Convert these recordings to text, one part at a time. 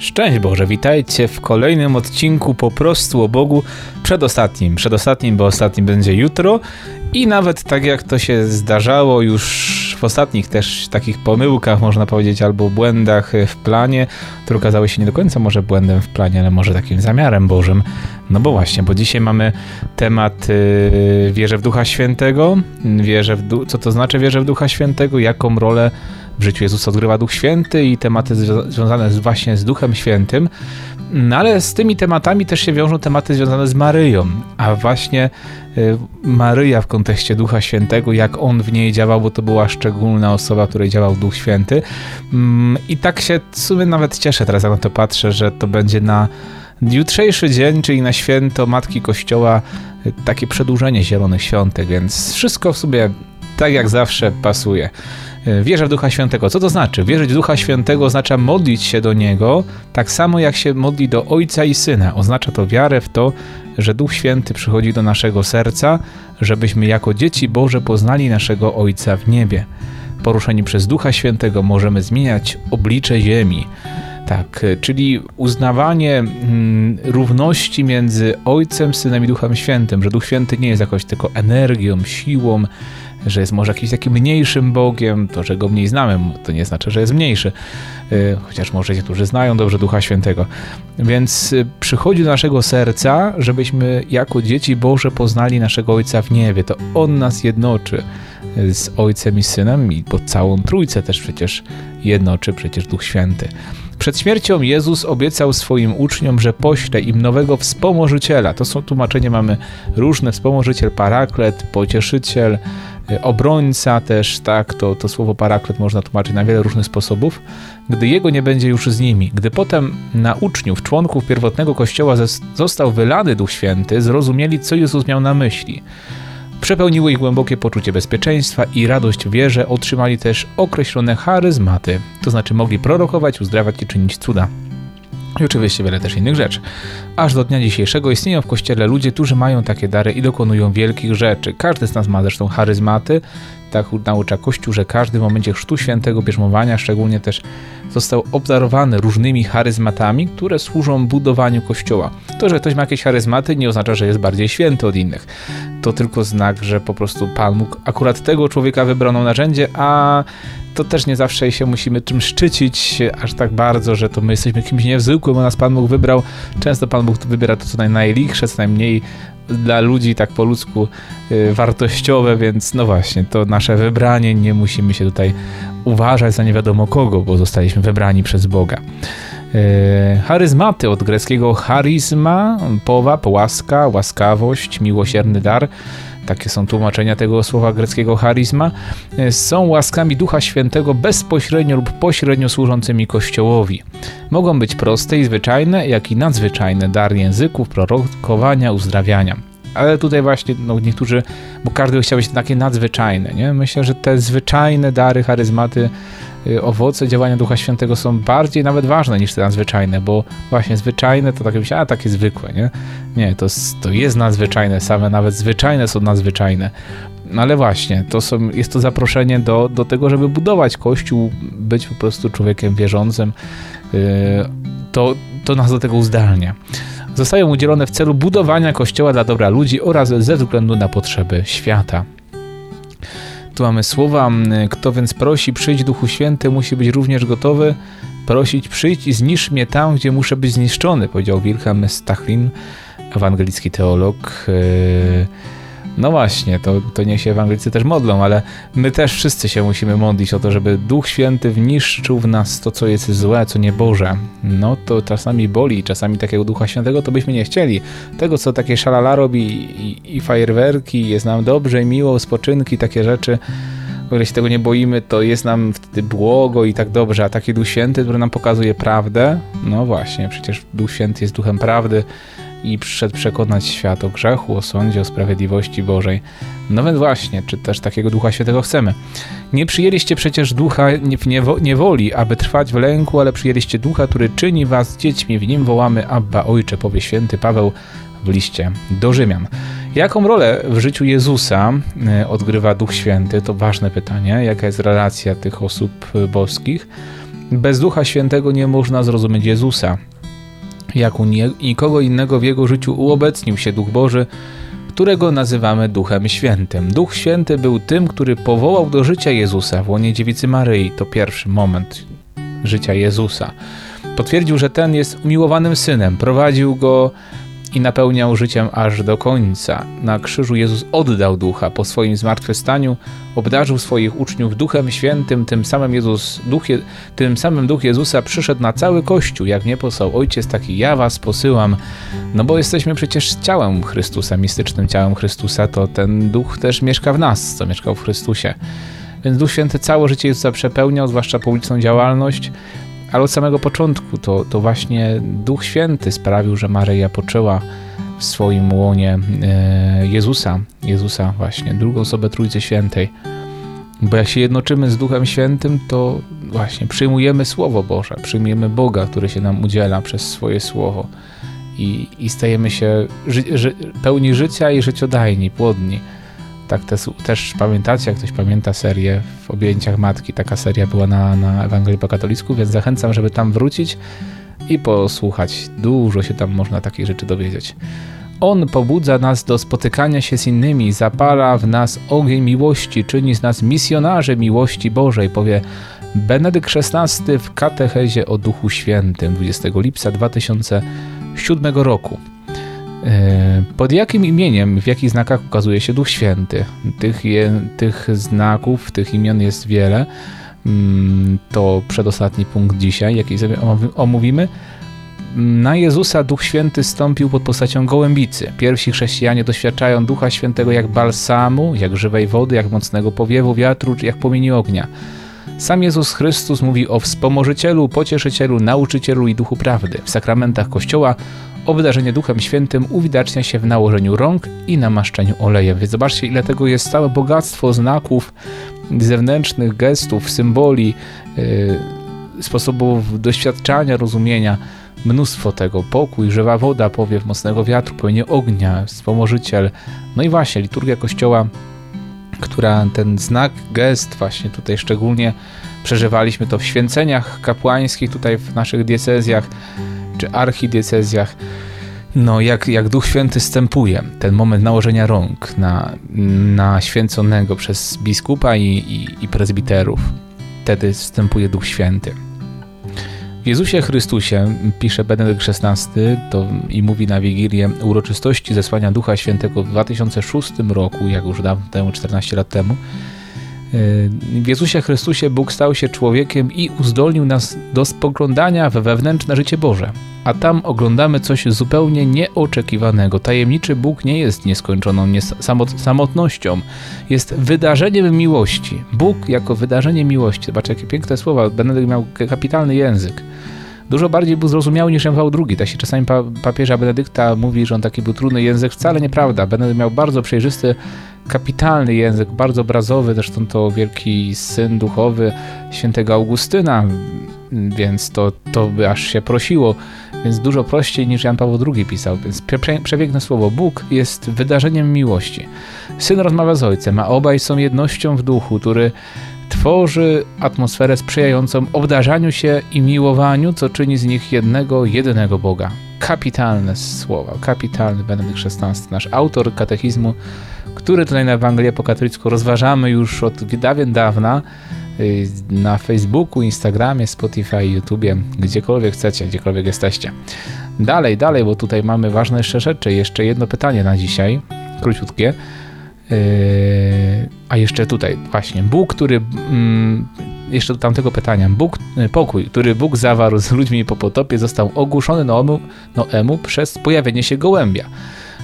Szczęść Boże, witajcie w kolejnym odcinku po prostu o Bogu, przedostatnim, przedostatnim, bo ostatnim będzie jutro i nawet tak jak to się zdarzało już w ostatnich też takich pomyłkach, można powiedzieć, albo błędach w planie, które okazały się nie do końca może błędem w planie, ale może takim zamiarem Bożym. No bo właśnie, bo dzisiaj mamy temat yy, w Ducha Świętego, wierzę w du- co to znaczy wierzę w Ducha Świętego, jaką rolę w życiu Jezusa odgrywa Duch Święty i tematy związane z, właśnie z Duchem Świętym. No ale z tymi tematami też się wiążą tematy związane z Maryją, a właśnie y, Maryja w kontekście Ducha Świętego, jak on w niej działał, bo to była szczególna osoba, której działał Duch Święty. Mm, I tak się w sumie nawet cieszę teraz, jak na to patrzę, że to będzie na jutrzejszy dzień, czyli na święto Matki Kościoła, takie przedłużenie Zielonych Świątek, więc wszystko w sobie tak jak zawsze pasuje. E, wierzę w Ducha Świętego. Co to znaczy? Wierzyć w Ducha Świętego oznacza modlić się do Niego, tak samo jak się modli do Ojca i Syna. Oznacza to wiarę w to, że Duch Święty przychodzi do naszego serca, żebyśmy jako dzieci Boże poznali naszego Ojca w niebie. Poruszeni przez Ducha Świętego możemy zmieniać oblicze ziemi. Tak, e, czyli uznawanie mm, równości między Ojcem, Synem i Duchem Świętym, że Duch Święty nie jest jakoś tylko energią, siłą, że jest może jakimś takim mniejszym Bogiem, to, że go mniej znamy, to nie znaczy, że jest mniejszy. Y, chociaż może niektórzy znają dobrze Ducha Świętego. Więc y, przychodzi do naszego serca, żebyśmy jako dzieci Boże poznali naszego Ojca w niebie. To On nas jednoczy y, z Ojcem i Synem i po całą Trójcę też przecież jednoczy przecież Duch Święty. Przed śmiercią Jezus obiecał swoim uczniom, że pośle im nowego wspomożyciela. To są tłumaczenia, mamy różne, wspomożyciel, paraklet, pocieszyciel, obrońca też, tak, to, to słowo paraklet można tłumaczyć na wiele różnych sposobów, gdy jego nie będzie już z nimi. Gdy potem na uczniów, członków pierwotnego kościoła został wylany Duch Święty, zrozumieli, co Jezus miał na myśli. Przepełniło ich głębokie poczucie bezpieczeństwa i radość w wierze, otrzymali też określone charyzmaty, to znaczy mogli prorokować, uzdrawiać i czynić cuda. I oczywiście wiele też innych rzeczy. Aż do dnia dzisiejszego istnieją w kościele ludzie, którzy mają takie dary i dokonują wielkich rzeczy. Każdy z nas ma zresztą charyzmaty. Tak naucza Kościół, że każdy w momencie chrztu świętego bierzmowania szczególnie też został obdarowany różnymi charyzmatami, które służą budowaniu Kościoła. To, że ktoś ma jakieś charyzmaty nie oznacza, że jest bardziej święty od innych. To tylko znak, że po prostu Pan mógł akurat tego człowieka wybrano narzędzie, a to też nie zawsze się musimy czym szczycić aż tak bardzo, że to my jesteśmy kimś niezwykłym, bo nas Pan Bóg wybrał. Często Pan Bóg wybiera to, co najlichsze, co najmniej dla ludzi tak po ludzku y, wartościowe, więc no właśnie, to nasze wybranie, nie musimy się tutaj uważać za nie wiadomo kogo, bo zostaliśmy wybrani przez Boga. Y, charyzmaty od greckiego charizma, powa, łaska, łaskawość, miłosierny dar takie są tłumaczenia tego słowa greckiego charizma, e, są łaskami Ducha Świętego bezpośrednio lub pośrednio służącymi Kościołowi. Mogą być proste i zwyczajne, jak i nadzwyczajne, dar języków, prorokowania, uzdrawiania. Ale tutaj właśnie no, niektórzy, bo każdy chciał być takie nadzwyczajne, nie? Myślę, że te zwyczajne dary, charyzmaty owoce działania Ducha Świętego są bardziej nawet ważne niż te nadzwyczajne, bo właśnie zwyczajne to takie myślę, a takie zwykłe, nie? Nie, to, to jest nadzwyczajne, same nawet zwyczajne są nadzwyczajne. No ale właśnie, to są, jest to zaproszenie do, do tego, żeby budować Kościół, być po prostu człowiekiem wierzącym. Yy, to, to nas do tego uzdalnia. Zostają udzielone w celu budowania Kościoła dla dobra ludzi oraz ze względu na potrzeby świata. Mamy słowa, kto więc prosi, przyjdź Duchu Święty, musi być również gotowy prosić, przyjdź i zniszcz mnie tam, gdzie muszę być zniszczony, powiedział Wilhelm Stachlin, ewangelicki teolog. Yy no właśnie, to, to niech się Ewangelicy też modlą, ale my też wszyscy się musimy modlić o to, żeby Duch Święty wniszczył w nas to, co jest złe, co nieboże. No to czasami boli, czasami takiego Ducha Świętego to byśmy nie chcieli. Tego, co takie szalala robi i, i fajerwerki, jest nam dobrze i miło, spoczynki, takie rzeczy, o ile się tego nie boimy, to jest nam wtedy błogo i tak dobrze, a taki Duch Święty, który nam pokazuje prawdę, no właśnie, przecież Duch Święty jest Duchem Prawdy, i przyszedł przekonać świat o grzechu, o sądzie, o sprawiedliwości Bożej. No więc właśnie, czy też takiego Ducha Świętego chcemy. Nie przyjęliście przecież ducha w niewoli, aby trwać w lęku, ale przyjęliście ducha, który czyni was dziećmi. W nim wołamy Abba Ojcze, powie święty Paweł w liście do Rzymian. Jaką rolę w życiu Jezusa e, odgrywa Duch Święty? To ważne pytanie. Jaka jest relacja tych osób boskich? Bez Ducha Świętego nie można zrozumieć Jezusa. Jak u nikogo innego w jego życiu uobecnił się Duch Boży, którego nazywamy Duchem Świętym. Duch Święty był tym, który powołał do życia Jezusa w łonie dziewicy Maryi. To pierwszy moment życia Jezusa. Potwierdził, że ten jest umiłowanym synem, prowadził go i napełniał życiem aż do końca. Na krzyżu Jezus oddał ducha. Po swoim zmartwychwstaniu, obdarzył swoich uczniów Duchem Świętym, tym samym, Jezus, duch, tym samym Duch Jezusa przyszedł na cały Kościół, jak nie posłał Ojciec, taki ja was posyłam, no bo jesteśmy przecież ciałem Chrystusa, mistycznym ciałem Chrystusa, to ten Duch też mieszka w nas, co mieszkał w Chrystusie. Więc Duch Święty całe życie Jezusa przepełniał, zwłaszcza publiczną działalność, ale od samego początku to, to właśnie Duch Święty sprawił, że Maryja poczęła w swoim łonie e, Jezusa, Jezusa właśnie, drugą osobę Trójcy Świętej. Bo jak się jednoczymy z Duchem Świętym, to właśnie przyjmujemy Słowo Boże, przyjmujemy Boga, który się nam udziela przez swoje Słowo i, i stajemy się ży, ży, pełni życia i życiodajni, płodni. Tak też, też pamiętacie, jak ktoś pamięta serię w objęciach matki, taka seria była na, na Ewangelii po katolicku, więc zachęcam, żeby tam wrócić i posłuchać. Dużo się tam można takich rzeczy dowiedzieć. On pobudza nas do spotykania się z innymi, zapala w nas ogień miłości, czyni z nas misjonarzy miłości Bożej, powie Benedykt XVI w katechezie o Duchu Świętym 20 lipca 2007 roku. E, pod jakim imieniem, w jakich znakach ukazuje się Duch Święty? Tych, je, tych znaków, tych imion jest wiele. Mm, to przedostatni punkt dzisiaj, jaki sobie omówimy. Na Jezusa Duch Święty stąpił pod postacią gołębicy. Pierwsi chrześcijanie doświadczają Ducha Świętego jak balsamu, jak żywej wody, jak mocnego powiewu wiatru, czy jak płomieni ognia. Sam Jezus Chrystus mówi o wspomożycielu, pocieszycielu, nauczycielu i duchu prawdy. W sakramentach Kościoła obdarzenie Duchem Świętym uwidacznia się w nałożeniu rąk i namaszczeniu olejem. Więc zobaczcie, ile tego jest całe bogactwo znaków zewnętrznych, gestów, symboli, yy, sposobów doświadczania, rozumienia. Mnóstwo tego. Pokój, żywa woda, powiew mocnego wiatru, płynie ognia, wspomożyciel. No i właśnie, liturgia Kościoła, która ten znak, gest właśnie tutaj szczególnie przeżywaliśmy to w święceniach kapłańskich tutaj w naszych diecezjach, czy archidiecezjach, no jak, jak Duch Święty stępuje ten moment nałożenia rąk na, na święconego przez biskupa i, i, i prezbiterów. Wtedy wstępuje Duch Święty. W Jezusie Chrystusie, pisze Benedykt XVI to, i mówi na Wigilię uroczystości zesłania Ducha Świętego w 2006 roku, jak już dawno temu, 14 lat temu, w Jezusie Chrystusie Bóg stał się człowiekiem i uzdolnił nas do spoglądania we wewnętrzne życie Boże. A tam oglądamy coś zupełnie nieoczekiwanego. Tajemniczy Bóg nie jest nieskończoną samotnością, jest wydarzeniem miłości. Bóg jako wydarzenie miłości. Zobaczcie, jakie piękne słowa. Benedykt miał kapitalny język dużo bardziej był zrozumiały niż Jan Paweł II. Tak się czasami pa papieża Benedykta mówi, że on taki był trudny język. Wcale nieprawda. Benedykt miał bardzo przejrzysty, kapitalny język, bardzo obrazowy. Zresztą to wielki syn duchowy świętego Augustyna, więc to, to by aż się prosiło. Więc dużo prościej niż Jan Paweł II pisał. Więc prze słowo. Bóg jest wydarzeniem miłości. Syn rozmawia z ojcem, a obaj są jednością w duchu, który tworzy atmosferę sprzyjającą obdarzaniu się i miłowaniu, co czyni z nich jednego, jedynego Boga. Kapitalne słowa, kapitalny Benedykt XVI, nasz autor katechizmu, który tutaj na Ewangelię po katolicku rozważamy już od dawien dawna y, na Facebooku, Instagramie, Spotify, YouTubie, gdziekolwiek chcecie, gdziekolwiek jesteście. Dalej, dalej, bo tutaj mamy ważne jeszcze rzeczy. Jeszcze jedno pytanie na dzisiaj, króciutkie. Yy, a jeszcze tutaj, właśnie, Bóg, który. Mm, jeszcze do tamtego pytania. Bóg, y, pokój, który Bóg zawarł z ludźmi po potopie, został ogłuszony Noemu, Noemu przez pojawienie się gołębia.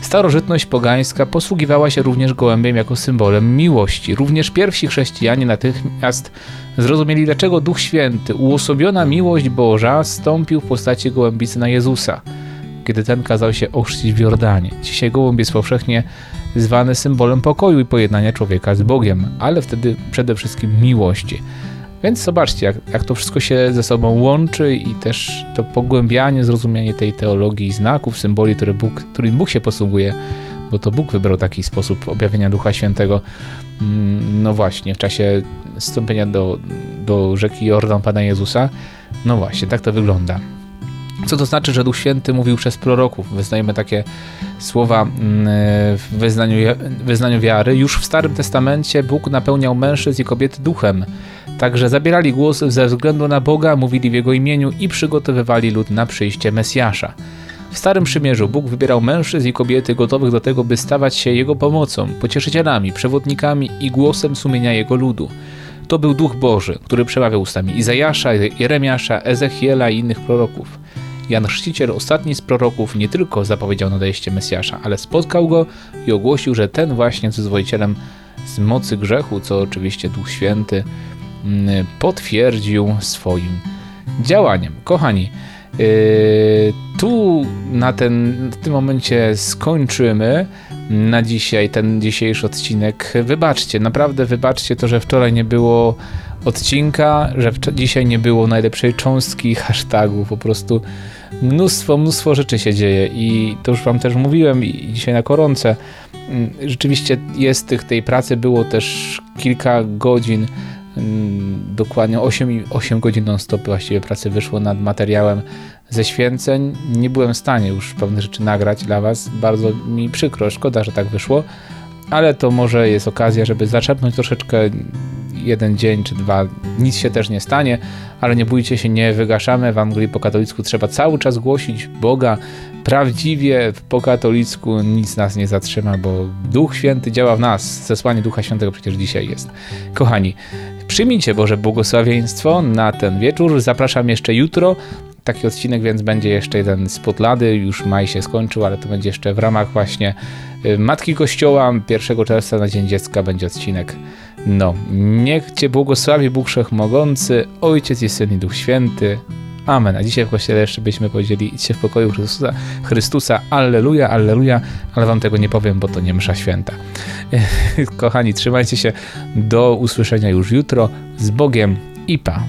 Starożytność pogańska posługiwała się również gołębiem jako symbolem miłości. Również pierwsi chrześcijanie natychmiast zrozumieli, dlaczego Duch Święty, uosobiona miłość Boża, stąpił w postaci gołębicy na Jezusa, kiedy ten kazał się ochrzcić w Jordanie. Dzisiaj gołąb jest powszechnie zwany symbolem pokoju i pojednania człowieka z Bogiem, ale wtedy przede wszystkim miłości. Więc zobaczcie, jak, jak to wszystko się ze sobą łączy i też to pogłębianie, zrozumienie tej teologii, znaków, symboli, które Bóg, którym Bóg się posługuje, bo to Bóg wybrał taki sposób objawienia Ducha Świętego. Mm, no właśnie, w czasie wstąpienia do, do rzeki Jordan Pana Jezusa, No właśnie, tak to wygląda. Co to znaczy, że Duch Święty mówił przez proroków? Wyznajemy takie słowa mm, w wyznaniu, wyznaniu wiary. Już w Starym Testamencie Bóg napełniał mężczyzn i kobiety duchem. Także zabierali głos ze względu na Boga, mówili w Jego imieniu i przygotowywali lud na przyjście Mesjasza. W Starym Przymierzu Bóg wybierał mężczyzn i kobiety gotowych do tego, by stawać się Jego pomocą, pocieszycielami, przewodnikami i głosem sumienia Jego ludu. To był Duch Boży, który przemawiał ustami Izajasza, Jeremiasza, Ezechiela i innych proroków. Jan Chrzciciel, ostatni z proroków, nie tylko zapowiedział nadejście Mesjasza, ale spotkał go i ogłosił, że ten właśnie jest z mocy grzechu, co oczywiście Duch Święty mm, potwierdził swoim działaniem. Kochani, yy, tu na ten, w tym momencie skończymy na dzisiaj ten dzisiejszy odcinek. Wybaczcie, naprawdę wybaczcie to, że wczoraj nie było odcinka, że dzisiaj nie było najlepszej cząstki hashtagu. Po prostu mnóstwo, mnóstwo rzeczy się dzieje i to już Wam też mówiłem i dzisiaj na koronce. Mm, rzeczywiście jest tych, tej pracy było też kilka godzin, mm, dokładnie 8, 8 godzin non-stop właściwie pracy wyszło nad materiałem ze święceń. Nie byłem w stanie już pewne rzeczy nagrać dla Was. Bardzo mi przykro, szkoda, że tak wyszło, ale to może jest okazja, żeby zaczepnąć troszeczkę jeden dzień czy dwa, nic się też nie stanie, ale nie bójcie się, nie wygaszamy. W Anglii po katolicku trzeba cały czas głosić Boga prawdziwie po katolicku nic nas nie zatrzyma, bo Duch Święty działa w nas. Zesłanie Ducha Świętego przecież dzisiaj jest. Kochani, przyjmijcie Boże błogosławieństwo na ten wieczór. Zapraszam jeszcze jutro. Taki odcinek, więc będzie jeszcze jeden spod lady. Już maj się skończył, ale to będzie jeszcze w ramach właśnie y, Matki Kościoła. 1 czerwca na Dzień Dziecka będzie odcinek no, niech Cię błogosławi Bóg Wszechmogący, Ojciec i Syn i Duch Święty. Amen. A dzisiaj w kościele jeszcze byśmy powiedzieli idźcie w pokoju Chrystusa, Chrystusa, Alleluja, Alleluja, ale wam tego nie powiem, bo to nie msza święta. Kochani, trzymajcie się. Do usłyszenia już jutro. Z Bogiem i pa.